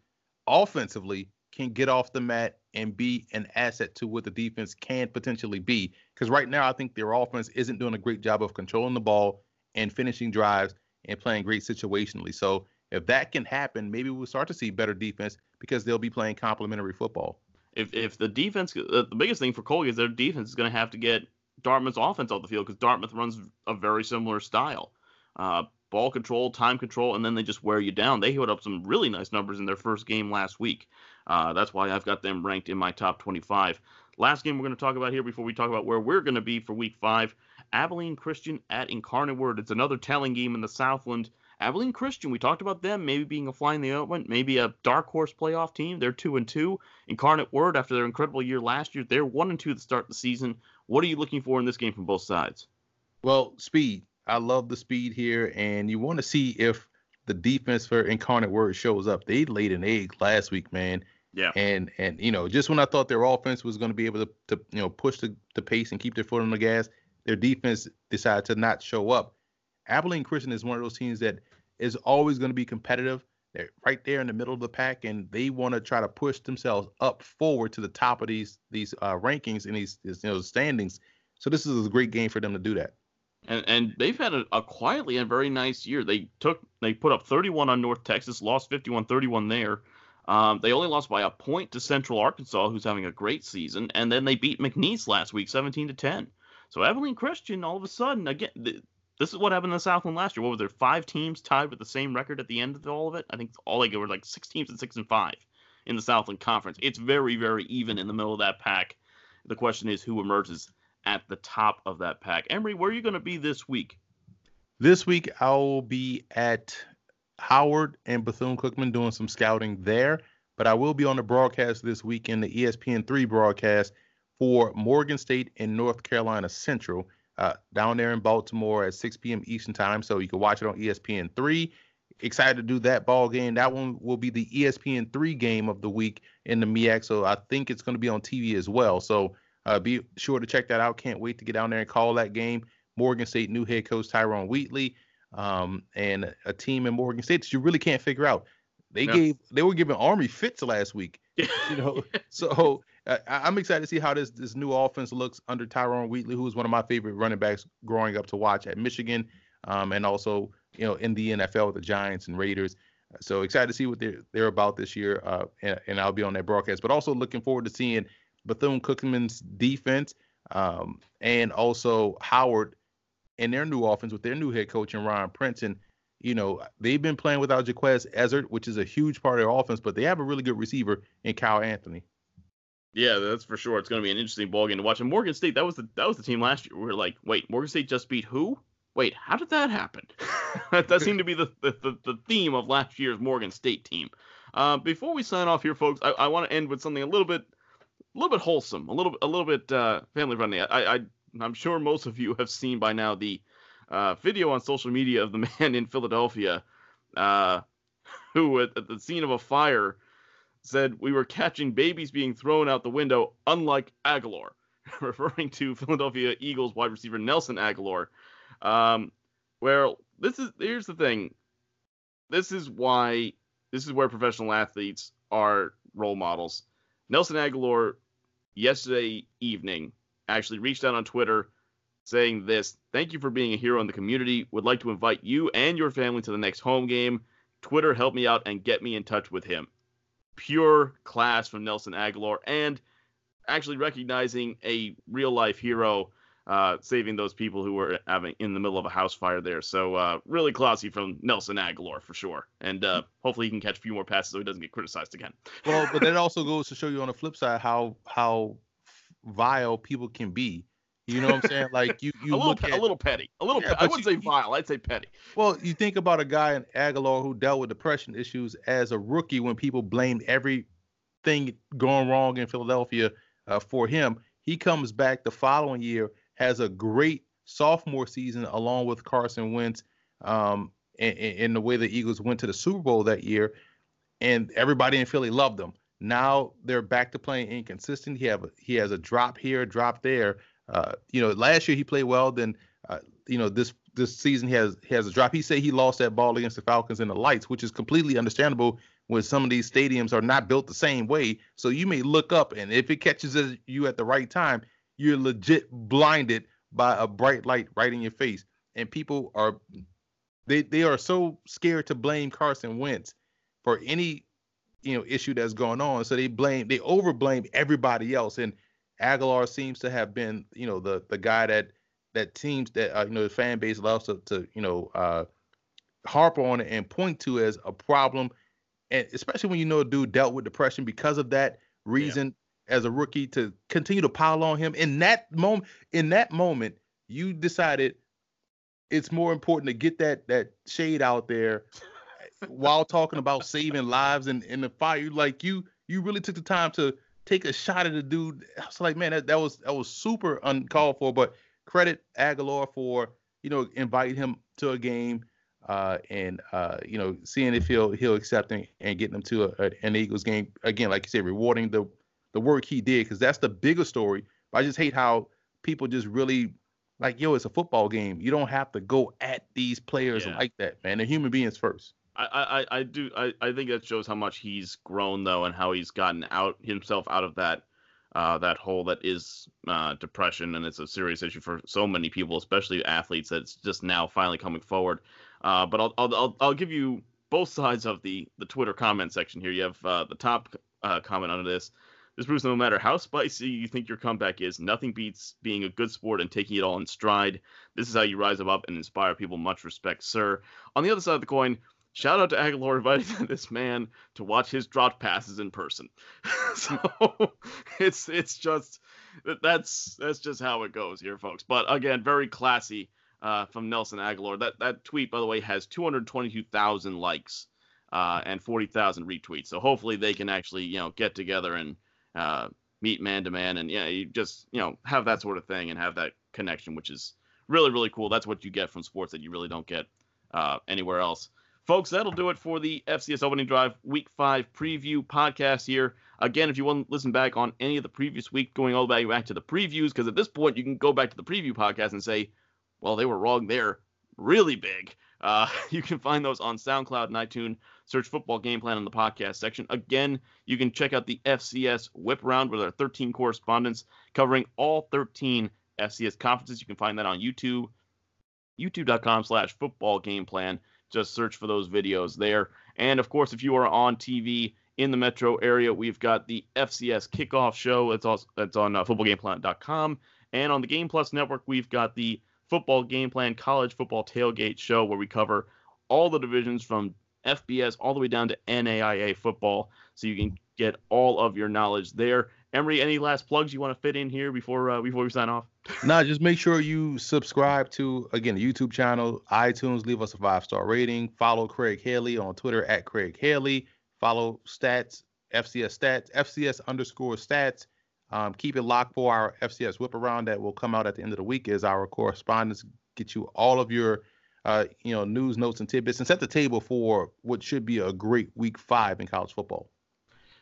offensively can get off the mat and be an asset to what the defense can potentially be. Because right now, I think their offense isn't doing a great job of controlling the ball and finishing drives and playing great situationally. So if that can happen, maybe we'll start to see better defense because they'll be playing complementary football. If if the defense, the biggest thing for Colgate is their defense is going to have to get Dartmouth's offense off the field because Dartmouth runs a very similar style. Uh, ball control, time control, and then they just wear you down. They put up some really nice numbers in their first game last week. Uh, that's why I've got them ranked in my top 25. Last game we're going to talk about here before we talk about where we're going to be for week five Abilene Christian at Incarnate Word. It's another telling game in the Southland. Abilene Christian, we talked about them maybe being a fly in the ointment, maybe a dark horse playoff team. They're two and two. Incarnate Word, after their incredible year last year, they're one and two to start the season. What are you looking for in this game from both sides? Well, speed. I love the speed here, and you want to see if the defense for Incarnate Word shows up. They laid an egg last week, man. Yeah. And and you know, just when I thought their offense was going to be able to, to you know push the, the pace and keep their foot on the gas, their defense decided to not show up. Abilene Christian is one of those teams that is always going to be competitive. They're right there in the middle of the pack, and they want to try to push themselves up forward to the top of these these uh, rankings and these, these you know standings. So this is a great game for them to do that. And and they've had a, a quietly and very nice year. They took they put up 31 on North Texas, lost 51-31 there. Um, they only lost by a point to Central Arkansas, who's having a great season, and then they beat McNeese last week, 17 to 10. So Abilene Christian, all of a sudden, again, th- this is what happened in the Southland last year. What was there? Five teams tied with the same record at the end of all of it. I think all they were like six teams and six and five in the Southland Conference. It's very, very even in the middle of that pack. The question is who emerges at the top of that pack. Emory, where are you going to be this week? This week I will be at Howard and Bethune Cookman doing some scouting there. But I will be on the broadcast this week in the ESPN3 broadcast for Morgan State and North Carolina Central uh, down there in Baltimore at 6 p.m. Eastern Time. So you can watch it on ESPN3. Excited to do that ball game. That one will be the ESPN3 game of the week in the MEAC. So I think it's going to be on TV as well. So uh, be sure to check that out. Can't wait to get down there and call that game. Morgan State new head coach Tyrone Wheatley um, and a team in Morgan State that you really can't figure out. They no. gave they were giving Army fits last week, you know. so uh, I'm excited to see how this this new offense looks under Tyrone Wheatley, who was one of my favorite running backs growing up to watch at Michigan, um, and also you know in the NFL with the Giants and Raiders. So excited to see what they're they're about this year, uh, and, and, I'll be on that broadcast. But also looking forward to seeing Bethune Cookman's defense, um, and also Howard and their new offense with their new head coach and Ryan Princeton, you know, they've been playing without Jaquez Ezzard, which is a huge part of their offense, but they have a really good receiver in Kyle Anthony. Yeah, that's for sure. It's going to be an interesting ball game to watch. And Morgan State, that was the that was the team last year. We were like, wait, Morgan State just beat who? Wait, how did that happen? that seemed to be the, the, the theme of last year's Morgan State team. Uh, before we sign off here, folks, I, I want to end with something a little bit a little bit wholesome, a little a little bit uh, family friendly. I, I I'm sure most of you have seen by now the uh, video on social media of the man in Philadelphia uh, who, at, at the scene of a fire, said we were catching babies being thrown out the window, unlike Agholor, referring to Philadelphia Eagles wide receiver Nelson Agholor. Um, well, this is here's the thing. This is why this is where professional athletes are role models. Nelson Agholor yesterday evening actually reached out on Twitter saying this Thank you for being a hero in the community. Would like to invite you and your family to the next home game. Twitter, help me out and get me in touch with him. Pure class from Nelson Agholor and actually recognizing a real life hero uh, saving those people who were having in the middle of a house fire there. So uh, really classy from Nelson Agholor for sure, and uh, hopefully he can catch a few more passes so he doesn't get criticized again. Well, but that also goes to show you on the flip side how how vile people can be. You know what I'm saying? Like you, you a little, look at, a little petty, a little. Yeah, pe- I wouldn't you, say vile. I'd say petty. Well, you think about a guy in Agholor who dealt with depression issues as a rookie when people blamed everything going wrong in Philadelphia uh, for him. He comes back the following year has a great sophomore season along with Carson Wentz. Um, in, in the way the Eagles went to the Super Bowl that year, and everybody in Philly loved them. Now they're back to playing inconsistent. He have he has a drop here, drop there. Uh, you know, last year he played well. Then, uh, you know, this this season he has he has a drop. He said he lost that ball against the Falcons in the lights, which is completely understandable when some of these stadiums are not built the same way. So you may look up, and if it catches you at the right time, you're legit blinded by a bright light right in your face. And people are they they are so scared to blame Carson Wentz for any you know issue that's going on. So they blame they over blame everybody else. And Agholor seems to have been you know the the guy that that teams that uh, you know the fan base loves to, to you know uh, harp on and point to as a problem. And especially when you know a dude dealt with depression because of that reason as a rookie to continue to pile on him in that moment in that moment you decided it's more important to get that that shade out there while talking about saving lives and in the fire like you you really took the time to take a shot at the dude i was like man that, that was that was super uncalled for but credit agholor for you know inviting him to a game uh, and uh, you know seeing if he'll he'll accept and, and getting him to a, a, an Eagles game again, like you said, rewarding the the work he did because that's the bigger story. But I just hate how people just really like, yo, it's a football game. You don't have to go at these players yeah. like that, man. They're human beings first. I, I, I do I, I think that shows how much he's grown though and how he's gotten out himself out of that uh, that hole that is uh, depression and it's a serious issue for so many people, especially athletes. That's just now finally coming forward. Uh, but I'll, I'll, I'll I'll give you both sides of the the Twitter comment section here. You have uh, the top uh, comment under this. This proves no matter how spicy you think your comeback is, nothing beats being a good sport and taking it all in stride. This is how you rise above and inspire people. Much respect, sir. On the other side of the coin, shout out to Agholor inviting this man to watch his drop passes in person. so it's it's just that's that's just how it goes here, folks. But again, very classy uh, from Nelson Agholor. That that tweet, by the way, has 222,000 likes uh, and 40,000 retweets. So hopefully they can actually you know get together and uh, meet man to man, and yeah, you just you know have that sort of thing and have that connection, which is really really cool. That's what you get from sports that you really don't get uh, anywhere else. Folks, that'll do it for the FCS Opening Drive Week 5 preview podcast here. Again, if you want to listen back on any of the previous week, going all the way back to the previews, because at this point you can go back to the preview podcast and say, well, they were wrong there really big. Uh, you can find those on SoundCloud and iTunes. Search Football Game Plan in the podcast section. Again, you can check out the FCS Whip Round with our 13 correspondents covering all 13 FCS conferences. You can find that on YouTube, youtube.com slash football game plan. Just search for those videos there. And of course, if you are on TV in the metro area, we've got the FCS kickoff show. That's also that's on uh, footballgameplan.com. And on the Game Plus network, we've got the Football Game Plan College Football Tailgate Show, where we cover all the divisions from FBS all the way down to NAIA football, so you can get all of your knowledge there. Emory, any last plugs you want to fit in here before uh, before we sign off? no, just make sure you subscribe to again the YouTube channel, iTunes. Leave us a five star rating. Follow Craig Haley on Twitter at Craig Haley. Follow Stats FCS Stats FCS underscore Stats Um, keep it locked for our FCS whip around that will come out at the end of the week as our correspondents get you all of your uh, you know news, notes, and tidbits and set the table for what should be a great week five in college football.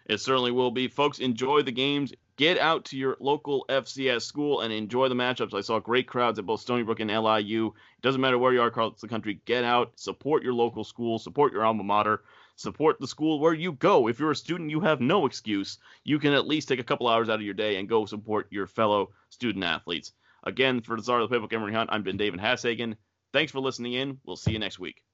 It certainly will be. Folks, enjoy the games. Get out to your local FCS school and enjoy the matchups. I saw great crowds at both Stony Brook and LIU. It doesn't matter where you are across the country. Get out, support your local school, support your alma mater, support the school where you go. If you're a student, you have no excuse. You can at least take a couple hours out of your day and go support your fellow student athletes. Again, for the Czar of the Playbook, Emory Hunt, I'm Ben David Hashagen. Thanks for listening in. We'll see you next week.